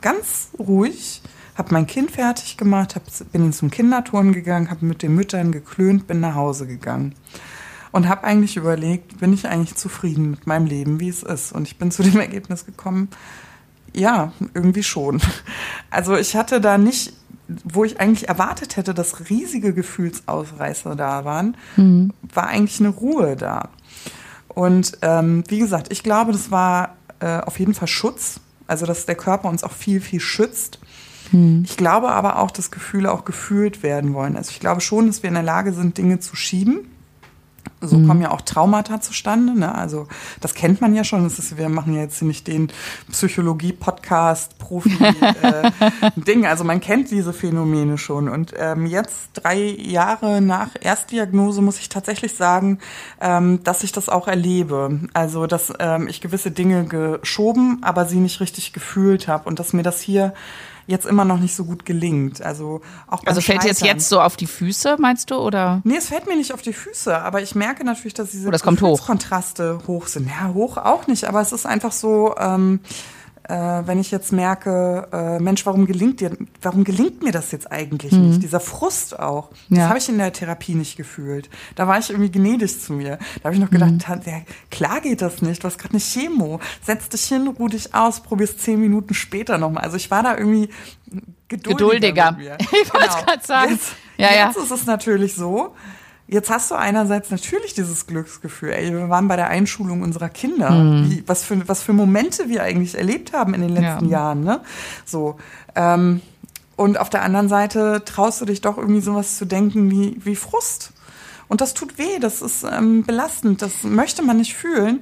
ganz ruhig, habe mein Kind fertig gemacht, hab, bin zum Kinderturnen gegangen, habe mit den Müttern geklönt, bin nach Hause gegangen. und habe eigentlich überlegt, bin ich eigentlich zufrieden mit meinem Leben, wie es ist? Und ich bin zu dem Ergebnis gekommen, ja, irgendwie schon. Also ich hatte da nicht, wo ich eigentlich erwartet hätte, dass riesige Gefühlsausreißer da waren, mhm. war eigentlich eine Ruhe da. Und ähm, wie gesagt, ich glaube, das war äh, auf jeden Fall Schutz, also dass der Körper uns auch viel, viel schützt. Mhm. Ich glaube aber auch, dass Gefühle auch gefühlt werden wollen. Also ich glaube schon, dass wir in der Lage sind, Dinge zu schieben so mhm. kommen ja auch Traumata zustande. Ne? Also das kennt man ja schon. Das ist, wir machen ja jetzt nicht den Psychologie-Podcast-Profi-Ding. Äh, also man kennt diese Phänomene schon. Und ähm, jetzt, drei Jahre nach Erstdiagnose, muss ich tatsächlich sagen, ähm, dass ich das auch erlebe. Also dass ähm, ich gewisse Dinge geschoben, aber sie nicht richtig gefühlt habe. Und dass mir das hier jetzt immer noch nicht so gut gelingt. Also auch Also fällt Scheitern. jetzt jetzt so auf die Füße, meinst du, oder? Nee, es fällt mir nicht auf die Füße, aber ich merke natürlich, dass diese oh, das kommt hoch. Kontraste hoch sind. Ja, hoch auch nicht, aber es ist einfach so, ähm, äh, wenn ich jetzt merke, äh, Mensch, warum gelingt dir, warum gelingt mir das jetzt eigentlich mhm. nicht? Dieser Frust auch. Das ja. habe ich in der Therapie nicht gefühlt. Da war ich irgendwie gnädig zu mir. Da habe ich noch gedacht, mhm. ja, klar geht das nicht. Du hast gerade eine Chemo. Setz dich hin, ruh dich aus, probier's zehn Minuten später nochmal. Also ich war da irgendwie geduldiger. geduldiger. Ich wollte genau. gerade sagen. Jetzt, ja, ja. jetzt ist es natürlich so, Jetzt hast du einerseits natürlich dieses Glücksgefühl. Ey, wir waren bei der Einschulung unserer Kinder. Mhm. Wie, was, für, was für Momente wir eigentlich erlebt haben in den letzten ja. Jahren. Ne? So. Ähm, und auf der anderen Seite traust du dich doch irgendwie sowas zu denken wie, wie Frust. Und das tut weh, das ist ähm, belastend, das möchte man nicht fühlen.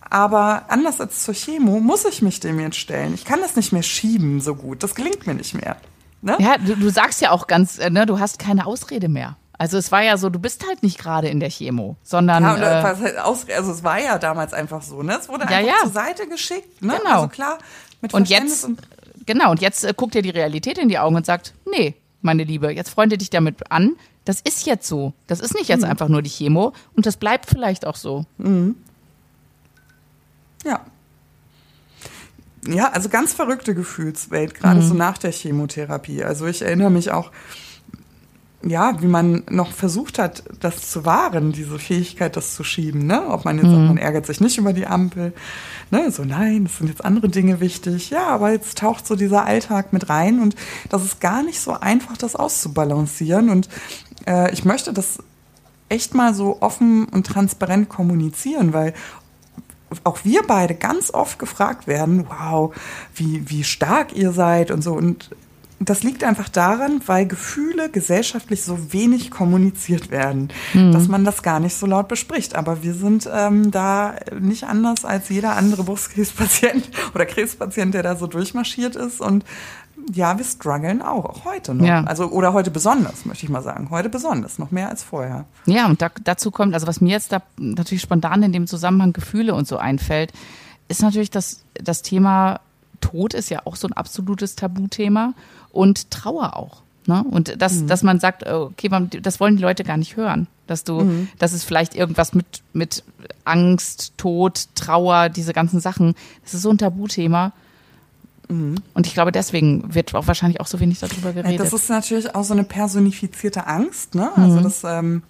Aber anders als zur Chemo muss ich mich dem jetzt stellen. Ich kann das nicht mehr schieben so gut. Das gelingt mir nicht mehr. Ne? Ja, du, du sagst ja auch ganz, äh, ne, du hast keine Ausrede mehr. Also es war ja so, du bist halt nicht gerade in der Chemo, sondern ja, äh, aus, also es war ja damals einfach so, ne? Es wurde ja, einfach ja. zur Seite geschickt, ne? Genau. Also klar, mit und jetzt und genau und jetzt äh, guckt dir die Realität in die Augen und sagt, nee, meine Liebe, jetzt freunde dich damit an. Das ist jetzt so. Das ist nicht jetzt mhm. einfach nur die Chemo und das bleibt vielleicht auch so. Mhm. Ja. Ja, also ganz verrückte Gefühlswelt, gerade mhm. so nach der Chemotherapie. Also ich erinnere mich auch, ja, wie man noch versucht hat, das zu wahren, diese Fähigkeit, das zu schieben, ne? Ob man jetzt mhm. sagt, man ärgert sich nicht über die Ampel, ne? So, nein, es sind jetzt andere Dinge wichtig. Ja, aber jetzt taucht so dieser Alltag mit rein und das ist gar nicht so einfach, das auszubalancieren. Und äh, ich möchte das echt mal so offen und transparent kommunizieren, weil auch wir beide ganz oft gefragt werden, wow, wie, wie stark ihr seid und so. Und das liegt einfach daran, weil Gefühle gesellschaftlich so wenig kommuniziert werden, mhm. dass man das gar nicht so laut bespricht. Aber wir sind ähm, da nicht anders als jeder andere Brustkrebspatient oder Krebspatient, der da so durchmarschiert ist. Und ja, wir strugglen auch, auch heute noch. Ja. Also, oder heute besonders, möchte ich mal sagen. Heute besonders, noch mehr als vorher. Ja, und da, dazu kommt, also was mir jetzt da natürlich spontan in dem Zusammenhang Gefühle und so einfällt, ist natürlich das, das Thema Tod ist ja auch so ein absolutes Tabuthema und Trauer auch. Ne? Und dass, mhm. dass man sagt, okay, das wollen die Leute gar nicht hören. Dass du, mhm. dass es vielleicht irgendwas mit, mit Angst, Tod, Trauer, diese ganzen Sachen, das ist so ein Tabuthema. Mhm. Und ich glaube, deswegen wird auch wahrscheinlich auch so wenig darüber geredet. Das ist natürlich auch so eine personifizierte Angst, ne? Also mhm. das, ähm,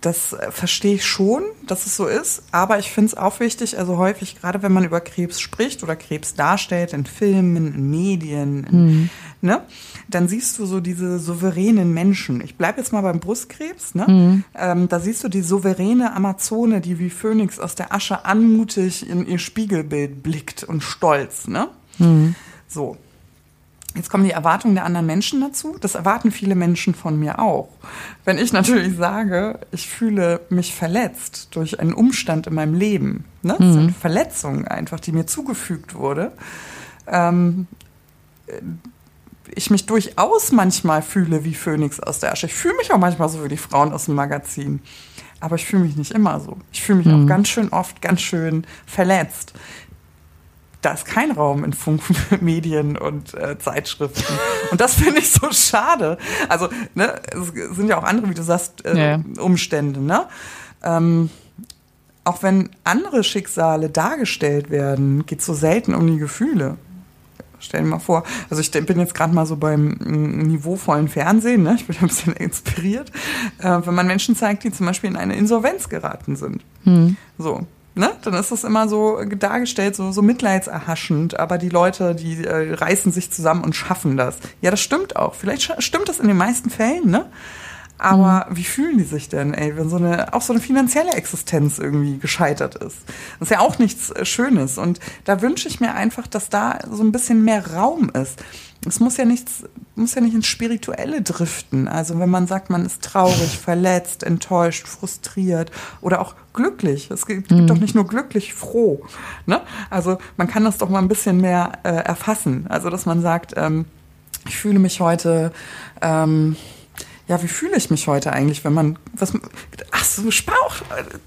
das äh, verstehe ich schon, dass es so ist, aber ich finde es auch wichtig, also häufig, gerade wenn man über Krebs spricht oder Krebs darstellt, in Filmen, in Medien, in, mhm. Ne, dann siehst du so diese souveränen Menschen. Ich bleibe jetzt mal beim Brustkrebs, ne? Mhm. Ähm, da siehst du die souveräne Amazone, die wie Phönix aus der Asche anmutig in ihr Spiegelbild blickt und stolz, ne? Mhm. So. Jetzt kommen die Erwartungen der anderen Menschen dazu. Das erwarten viele Menschen von mir auch. Wenn ich natürlich sage, ich fühle mich verletzt durch einen Umstand in meinem Leben, ne? das mhm. ist Verletzung einfach, die mir zugefügt wurde, ähm, ich mich durchaus manchmal fühle wie Phönix aus der Asche. Ich fühle mich auch manchmal so wie die Frauen aus dem Magazin. Aber ich fühle mich nicht immer so. Ich fühle mich mhm. auch ganz schön oft ganz schön verletzt da ist kein Raum in Funkmedien und äh, Zeitschriften. Und das finde ich so schade. Also, ne, es sind ja auch andere, wie du sagst, äh, ja. Umstände, ne? Ähm, auch wenn andere Schicksale dargestellt werden, geht es so selten um die Gefühle. Stell dir mal vor, also ich bin jetzt gerade mal so beim mm, niveauvollen Fernsehen, ne? ich bin ein bisschen inspiriert, äh, wenn man Menschen zeigt, die zum Beispiel in eine Insolvenz geraten sind. Hm. So, Ne? Dann ist das immer so dargestellt, so, so mitleidserhaschend, aber die Leute, die äh, reißen sich zusammen und schaffen das. Ja, das stimmt auch. Vielleicht stimmt das in den meisten Fällen, ne? Aber mhm. wie fühlen die sich denn, ey, wenn so eine, auch so eine finanzielle Existenz irgendwie gescheitert ist? Das ist ja auch nichts äh, Schönes. Und da wünsche ich mir einfach, dass da so ein bisschen mehr Raum ist. Es muss ja nichts, muss ja nicht ins Spirituelle driften. Also wenn man sagt, man ist traurig, verletzt, enttäuscht, frustriert oder auch glücklich. Es gibt, mhm. doch nicht nur glücklich, froh. Ne? Also man kann das doch mal ein bisschen mehr äh, erfassen. Also dass man sagt, ähm, ich fühle mich heute ähm, ja, wie fühle ich mich heute eigentlich, wenn man, was, ach so, Spauch,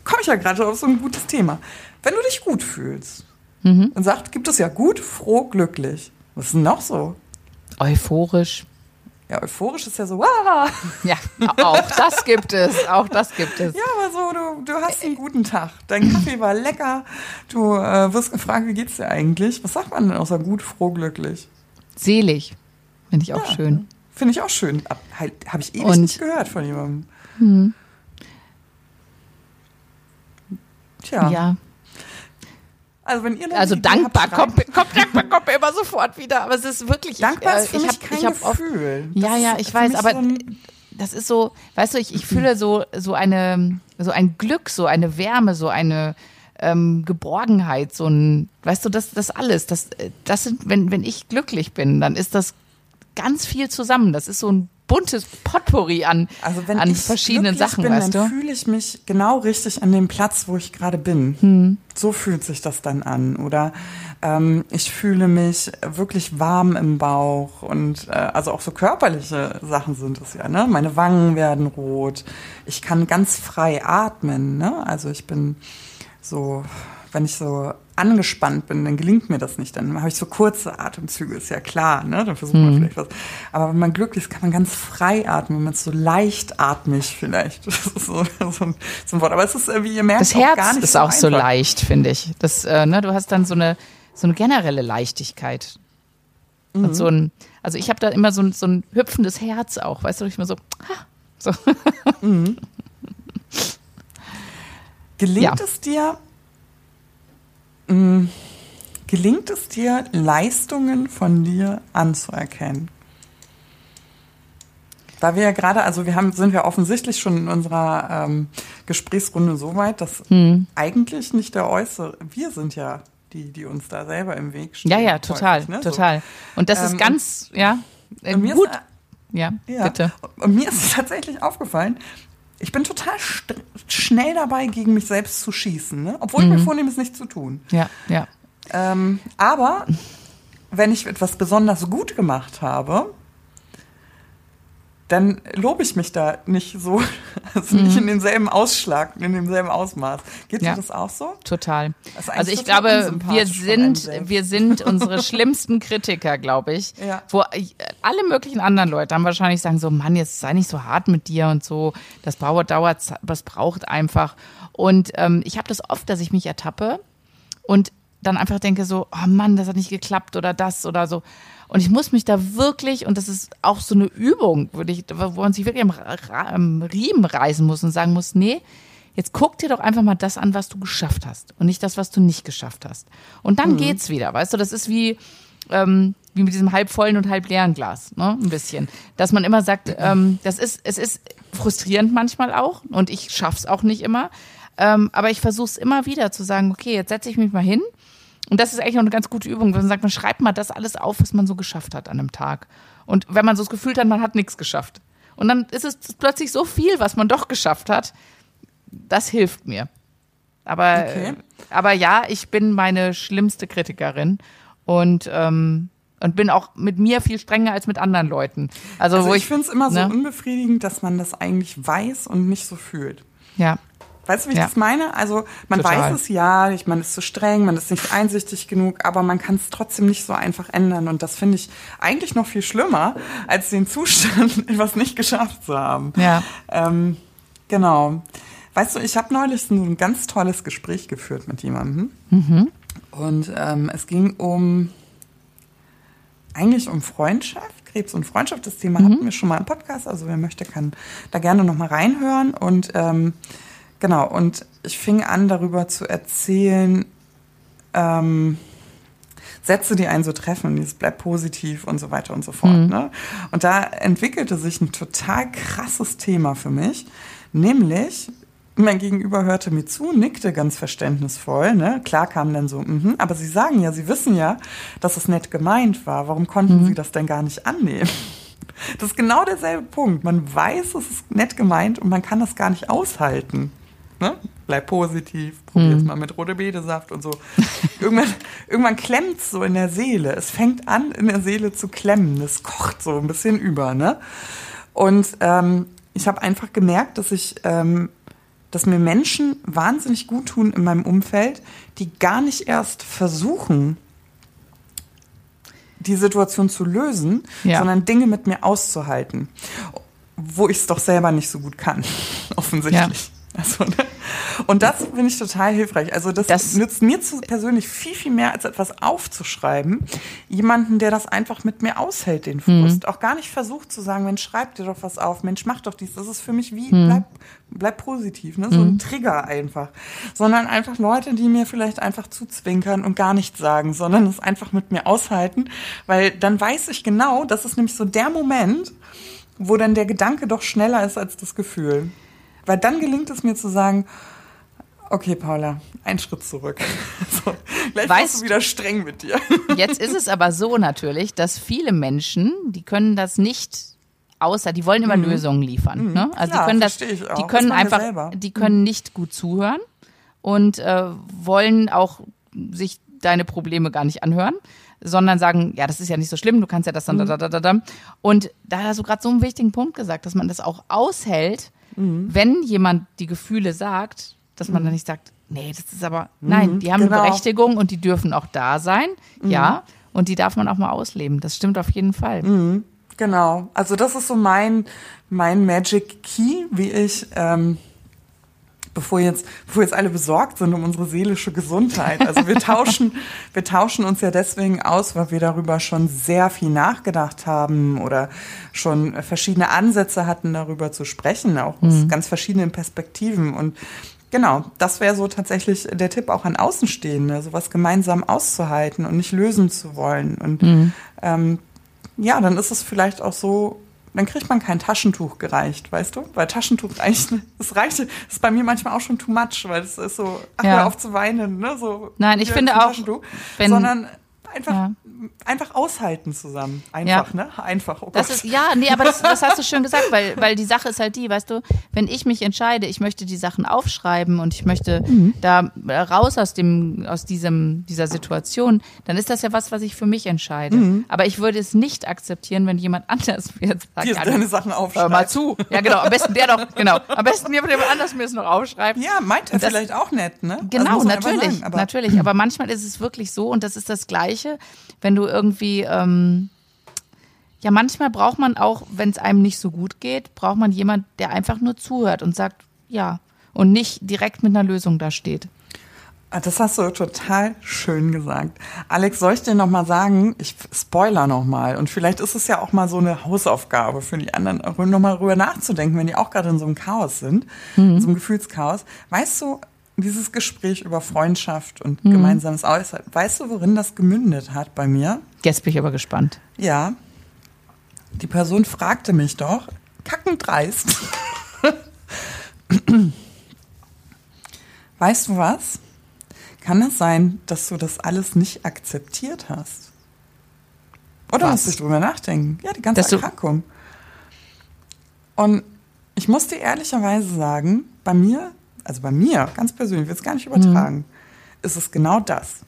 komme ich ja gerade auf so ein gutes Thema. Wenn du dich gut fühlst mhm. und sagt, gibt es ja gut, froh, glücklich. Was ist denn noch so? Euphorisch. Ja, euphorisch ist ja so, wow. Ja, auch das gibt es, auch das gibt es. Ja, aber so, du, du hast einen guten Tag. Dein Kaffee war lecker. Du äh, wirst gefragt, wie geht's dir eigentlich? Was sagt man denn außer gut, froh, glücklich? Selig. Finde ich auch ja. schön. Finde ich auch schön. Halt, Habe ich ewig Und, nicht gehört von jemandem. Hm. Tja. Ja. Also wenn ihr also dankbar kommt, kommt dankbar kommt mir immer sofort wieder, aber es ist wirklich dankbar ich, ist für ich, mich hab, kein ich hab Gefühl. Oft, ja, ja, ich weiß, aber so das ist so, weißt du, ich, ich fühle so so eine so ein Glück, so eine Wärme, so eine ähm, Geborgenheit, so ein, weißt du, das das alles, das das sind, wenn wenn ich glücklich bin, dann ist das ganz viel zusammen. Das ist so ein buntes Potpourri an, also wenn an ich verschiedenen Sachen, bin, weißt dann du? fühle ich mich genau richtig an dem Platz, wo ich gerade bin. Hm. So fühlt sich das dann an. Oder ähm, ich fühle mich wirklich warm im Bauch und äh, also auch so körperliche Sachen sind es ja. Ne? Meine Wangen werden rot. Ich kann ganz frei atmen. Ne? Also ich bin so, wenn ich so angespannt bin, dann gelingt mir das nicht. Dann habe ich so kurze Atemzüge, ist ja klar, ne? Dann versucht man mhm. vielleicht was. Aber wenn man glücklich ist, kann man ganz frei atmen, wenn man so leichtatmig vielleicht. Das ist so, so, ein, so ein Wort. Aber es ist, wie ihr merkt, das Herz auch gar nicht ist so auch einfach. so leicht, finde ich. Das, äh, ne, du hast dann so eine, so eine generelle Leichtigkeit. Mhm. Und so ein, also ich habe da immer so ein, so ein hüpfendes Herz auch, weißt du, ich immer so, ha, so. Mhm. Gelingt ja. es dir, Mm, gelingt es dir, Leistungen von dir anzuerkennen? Da wir ja gerade, also wir haben, sind ja offensichtlich schon in unserer ähm, Gesprächsrunde so weit, dass hm. eigentlich nicht der Äußere, wir sind ja die, die uns da selber im Weg stehen. Ja, ja, total, häufig, ne? total. Und das ist ähm, ganz, ja, äh, gut. Ist, ja, ja, bitte. Und mir ist tatsächlich aufgefallen, ich bin total schnell dabei, gegen mich selbst zu schießen, ne? obwohl mhm. ich mir vornehme, es nicht zu tun. Ja, ja. Ähm, aber wenn ich etwas besonders gut gemacht habe, dann lobe ich mich da nicht so, also mhm. nicht in demselben Ausschlag, in demselben Ausmaß. Geht ja. dir das auch so? Total. Also ich glaube, wir sind, wir sind unsere schlimmsten Kritiker, glaube ich. Ja. Wo alle möglichen anderen Leute dann wahrscheinlich sagen so, Mann, jetzt sei nicht so hart mit dir und so. Das dauert, dauert, das braucht einfach. Und ähm, ich habe das oft, dass ich mich ertappe und dann einfach denke so, oh Mann, das hat nicht geklappt oder das oder so. Und ich muss mich da wirklich, und das ist auch so eine Übung, würde ich, wo man sich wirklich am, am Riemen reißen muss und sagen muss, nee, jetzt guck dir doch einfach mal das an, was du geschafft hast und nicht das, was du nicht geschafft hast. Und dann mhm. geht's wieder, weißt du, das ist wie, ähm, wie mit diesem halb vollen und halb leeren Glas, ne? Ein bisschen. Dass man immer sagt, ähm, das ist, es ist frustrierend manchmal auch und ich schaff's auch nicht immer. Ähm, aber ich versuche es immer wieder zu sagen, okay, jetzt setze ich mich mal hin und das ist eigentlich auch eine ganz gute Übung, wenn man sagt, man schreibt mal das alles auf, was man so geschafft hat an einem Tag. Und wenn man so das Gefühl hat, man hat nichts geschafft. Und dann ist es plötzlich so viel, was man doch geschafft hat. Das hilft mir. Aber, okay. aber ja, ich bin meine schlimmste Kritikerin und, ähm, und bin auch mit mir viel strenger als mit anderen Leuten. Also, also wo ich, ich finde es immer ne? so unbefriedigend, dass man das eigentlich weiß und nicht so fühlt. Ja. Weißt du, wie ich ja. das meine? Also man Total. weiß es ja, ich, man ist zu streng, man ist nicht einsichtig genug, aber man kann es trotzdem nicht so einfach ändern. Und das finde ich eigentlich noch viel schlimmer, als den Zustand, etwas nicht geschafft zu haben. Ja. Ähm, genau. Weißt du, ich habe neulich so ein ganz tolles Gespräch geführt mit jemandem. Mhm. Und ähm, es ging um eigentlich um Freundschaft, Krebs und Freundschaft. Das Thema hatten wir schon mal im Podcast, also wer möchte, kann da gerne noch mal reinhören. Und ähm, genau, und ich fing an, darüber zu erzählen, ähm, Sätze, die einen so treffen, dieses bleibt positiv und so weiter und so fort. Mhm. Ne? Und da entwickelte sich ein total krasses Thema für mich, nämlich mein Gegenüber hörte mir zu, nickte ganz verständnisvoll. Ne? Klar kam dann so, mhm, aber Sie sagen ja, Sie wissen ja, dass es nett gemeint war. Warum konnten Mhm. Sie das denn gar nicht annehmen? Das ist genau derselbe Punkt. Man weiß, es ist nett gemeint und man kann das gar nicht aushalten. Ne? Bleib positiv, probier es mal mit rote Betesaft und so. irgendwann irgendwann klemmt es so in der Seele. Es fängt an, in der Seele zu klemmen. Es kocht so ein bisschen über. Ne? Und ähm, ich habe einfach gemerkt, dass ich, ähm, dass mir Menschen wahnsinnig gut tun in meinem Umfeld, die gar nicht erst versuchen, die Situation zu lösen, Ja. sondern Dinge mit mir auszuhalten, wo ich es doch selber nicht so gut kann, offensichtlich. Also, ne? Und das finde ich total hilfreich. Also das, Das- nützt mir zu, persönlich viel, viel mehr, als etwas aufzuschreiben. Jemanden, der das einfach mit mir aushält, den Frust. Auch gar nicht versucht zu sagen, Mensch, schreib dir doch was auf, Mensch, mach doch dies. Das ist für mich wie, bleib, bleib positiv, ne? so ein Trigger einfach. Sondern einfach Leute, die mir vielleicht einfach zuzwinkern und gar nichts sagen, sondern es einfach mit mir aushalten, weil dann weiß ich genau, das ist nämlich so der Moment, wo dann der Gedanke doch schneller ist als das Gefühl. Weil dann gelingt es mir zu sagen, okay, Paula, einen Schritt zurück. So, gleich Weißt du wieder streng mit dir. Jetzt ist es aber so natürlich, dass viele Menschen, die können das nicht außer, die wollen immer Lösungen liefern. Ne? Also Mhm. Klar, die können das, die Das können wir einfach, selber. Mhm. die können nicht gut zuhören und äh, wollen auch sich deine Probleme gar nicht anhören, sondern sagen, ja, das ist ja nicht so schlimm, du kannst ja das Mhm. dann da, da, da, da, da. Und da hast du gerade so einen wichtigen Punkt gesagt, dass man das auch aushält, Mhm. wenn jemand die Gefühle sagt, dass man dann nicht sagt, nee, das ist aber, nein, die haben genau. eine Berechtigung und die dürfen auch da sein, ja, und die darf man auch mal ausleben. Das stimmt auf jeden Fall. Genau. Also das ist so mein, mein Magic Key, wie ich, ähm, bevor jetzt, bevor jetzt alle besorgt sind um unsere seelische Gesundheit. Also wir tauschen, wir tauschen uns ja deswegen aus, weil wir darüber schon sehr viel nachgedacht haben oder schon verschiedene Ansätze hatten, darüber zu sprechen, auch aus ganz verschiedenen Perspektiven. Und genau, das wäre so tatsächlich der Tipp auch an Außenstehende, sowas gemeinsam auszuhalten und nicht lösen zu wollen. Und ähm, ja, dann ist es vielleicht auch so, dann kriegt man kein Taschentuch gereicht, weißt du? Weil Taschentuch reicht, es reicht, das ist bei mir manchmal auch schon too much, weil es ist so, ach, Ja. hör auf zu weinen, ne? So, Nein, ich finde auch, wenn- sondern einfach, Ja. einfach aushalten zusammen. Einfach, ne? Einfach, oh Das ist, ja, nee, aber das, das hast du schön gesagt, weil, weil die Sache ist halt die, weißt du, wenn ich mich entscheide, ich möchte die Sachen aufschreiben und ich möchte da raus aus dem, aus diesem, dieser Situation, dann ist das ja was, was ich für mich entscheide. Aber ich würde es nicht akzeptieren, wenn jemand anders mir jetzt sagt, Dir ja, deine Sachen aufschreiben. mal zu. Ja, genau, am besten der doch, genau. Am besten jemand anders mir es noch aufschreibt. Ja, meint er Das- vielleicht auch nett, ne? Also Genau, einfach natürlich, sagen, aber natürlich. Aber manchmal ist es wirklich so und das ist das Gleiche, wenn du irgendwie, ähm, ja, manchmal braucht man auch, wenn es einem nicht so gut geht, braucht man jemand, der einfach nur zuhört und sagt, ja, und nicht direkt mit einer Lösung da steht. Ah, Das hast du total schön gesagt. Alex, soll ich dir noch mal sagen, ich spoiler noch mal und vielleicht ist es ja auch mal so eine Hausaufgabe für die anderen, auch noch mal drüber nachzudenken, wenn die auch gerade in so einem Chaos sind, in so einem Gefühlschaos. Weißt du, dieses Gespräch über Freundschaft und gemeinsames Aushalten, weißt du, worin das gemündet hat bei mir? Jetzt bin ich aber gespannt. Ja. Die Person fragte mich doch, kackend dreist. weißt du was? Kann es sein, dass du das alles nicht akzeptiert hast? Oder Was? musst du drüber nachdenken? Ja, die ganze Dass Erkrankung. Und ich muss dir ehrlicherweise sagen, bei mir, also bei mir, ganz persönlich, ich will es gar nicht übertragen, ist es genau das.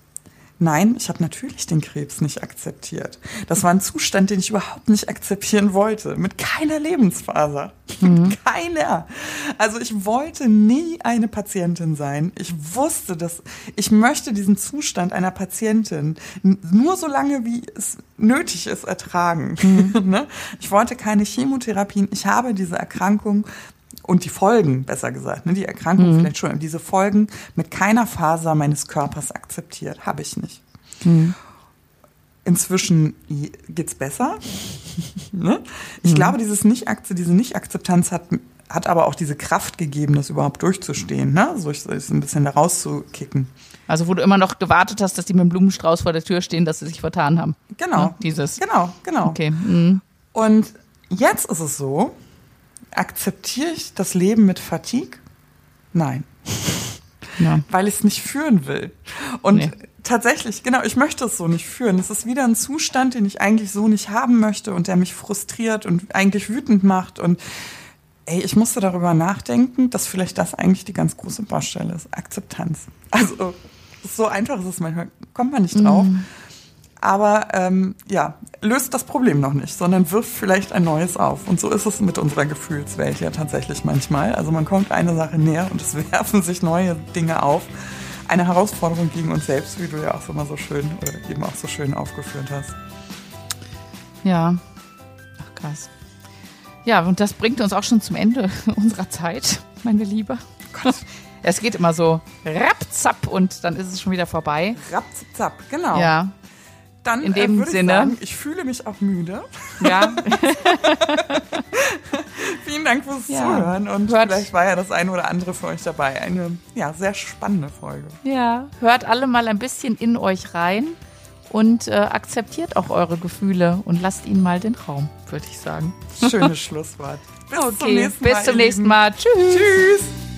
Nein, ich habe natürlich den Krebs nicht akzeptiert. Das war ein Zustand, den ich überhaupt nicht akzeptieren wollte. Mit keiner Lebensfaser. Mit keiner. Also ich wollte nie eine Patientin sein. Ich wusste, dass ich möchte diesen Zustand einer Patientin nur so lange, wie es nötig ist, ertragen. Ne? Ich wollte keine Chemotherapien. Ich habe diese Erkrankung und die Folgen, besser gesagt, ne, die Erkrankung vielleicht schon, diese Folgen mit keiner Faser meines Körpers akzeptiert. Habe ich nicht. inzwischen geht's besser. ne? Ich mhm. glaube, dieses nicht diese Nicht-Akzeptanz hat, hat aber auch diese Kraft gegeben, das überhaupt durchzustehen, ne? so ich, ein bisschen da rauszukicken. Also wo du immer noch gewartet hast, dass die mit dem Blumenstrauß vor der Tür stehen, dass sie sich vertan haben. Genau. Ne? Dieses. Genau, genau. Okay. Mhm. Und jetzt ist es so, akzeptiere ich das Leben mit Fatigue? Nein. Ja. Weil ich es nicht führen will. Und nee. tatsächlich, genau, ich möchte es so nicht führen. Es ist wieder ein Zustand, den ich eigentlich so nicht haben möchte und der mich frustriert und eigentlich wütend macht. Und ey, ich musste darüber nachdenken, dass vielleicht das eigentlich die ganz große Baustelle ist. Akzeptanz. Also so einfach ist es manchmal, kommt man nicht drauf. Mm. Aber ähm, ja, löst das Problem noch nicht, sondern wirft vielleicht ein neues auf. Und so ist es mit unserer Gefühlswelt ja tatsächlich manchmal. Also man kommt eine Sache näher und es werfen sich neue Dinge auf. Eine Herausforderung gegen uns selbst, wie du ja auch immer so schön oder eben auch so schön aufgeführt hast. Ja, ach krass. Ja, und das bringt uns auch schon zum Ende unserer Zeit, meine Liebe. Gott. Es geht immer so rapzapp und dann ist es schon wieder vorbei. Rapzapp, genau. Ja. Dann in dem äh, Sinne. Ich, sagen, ich fühle mich auch müde. Ja. Vielen Dank fürs ja. Zuhören und hört. vielleicht war ja das eine oder andere für euch dabei. Eine ja, sehr spannende Folge. Ja, hört alle mal ein bisschen in euch rein und äh, akzeptiert auch eure Gefühle und lasst ihnen mal den Raum, würde ich sagen. Schönes Schlusswort. Bis okay, zum nächsten Mal. Bis zum nächsten Mal. Tschüss. Tschüss.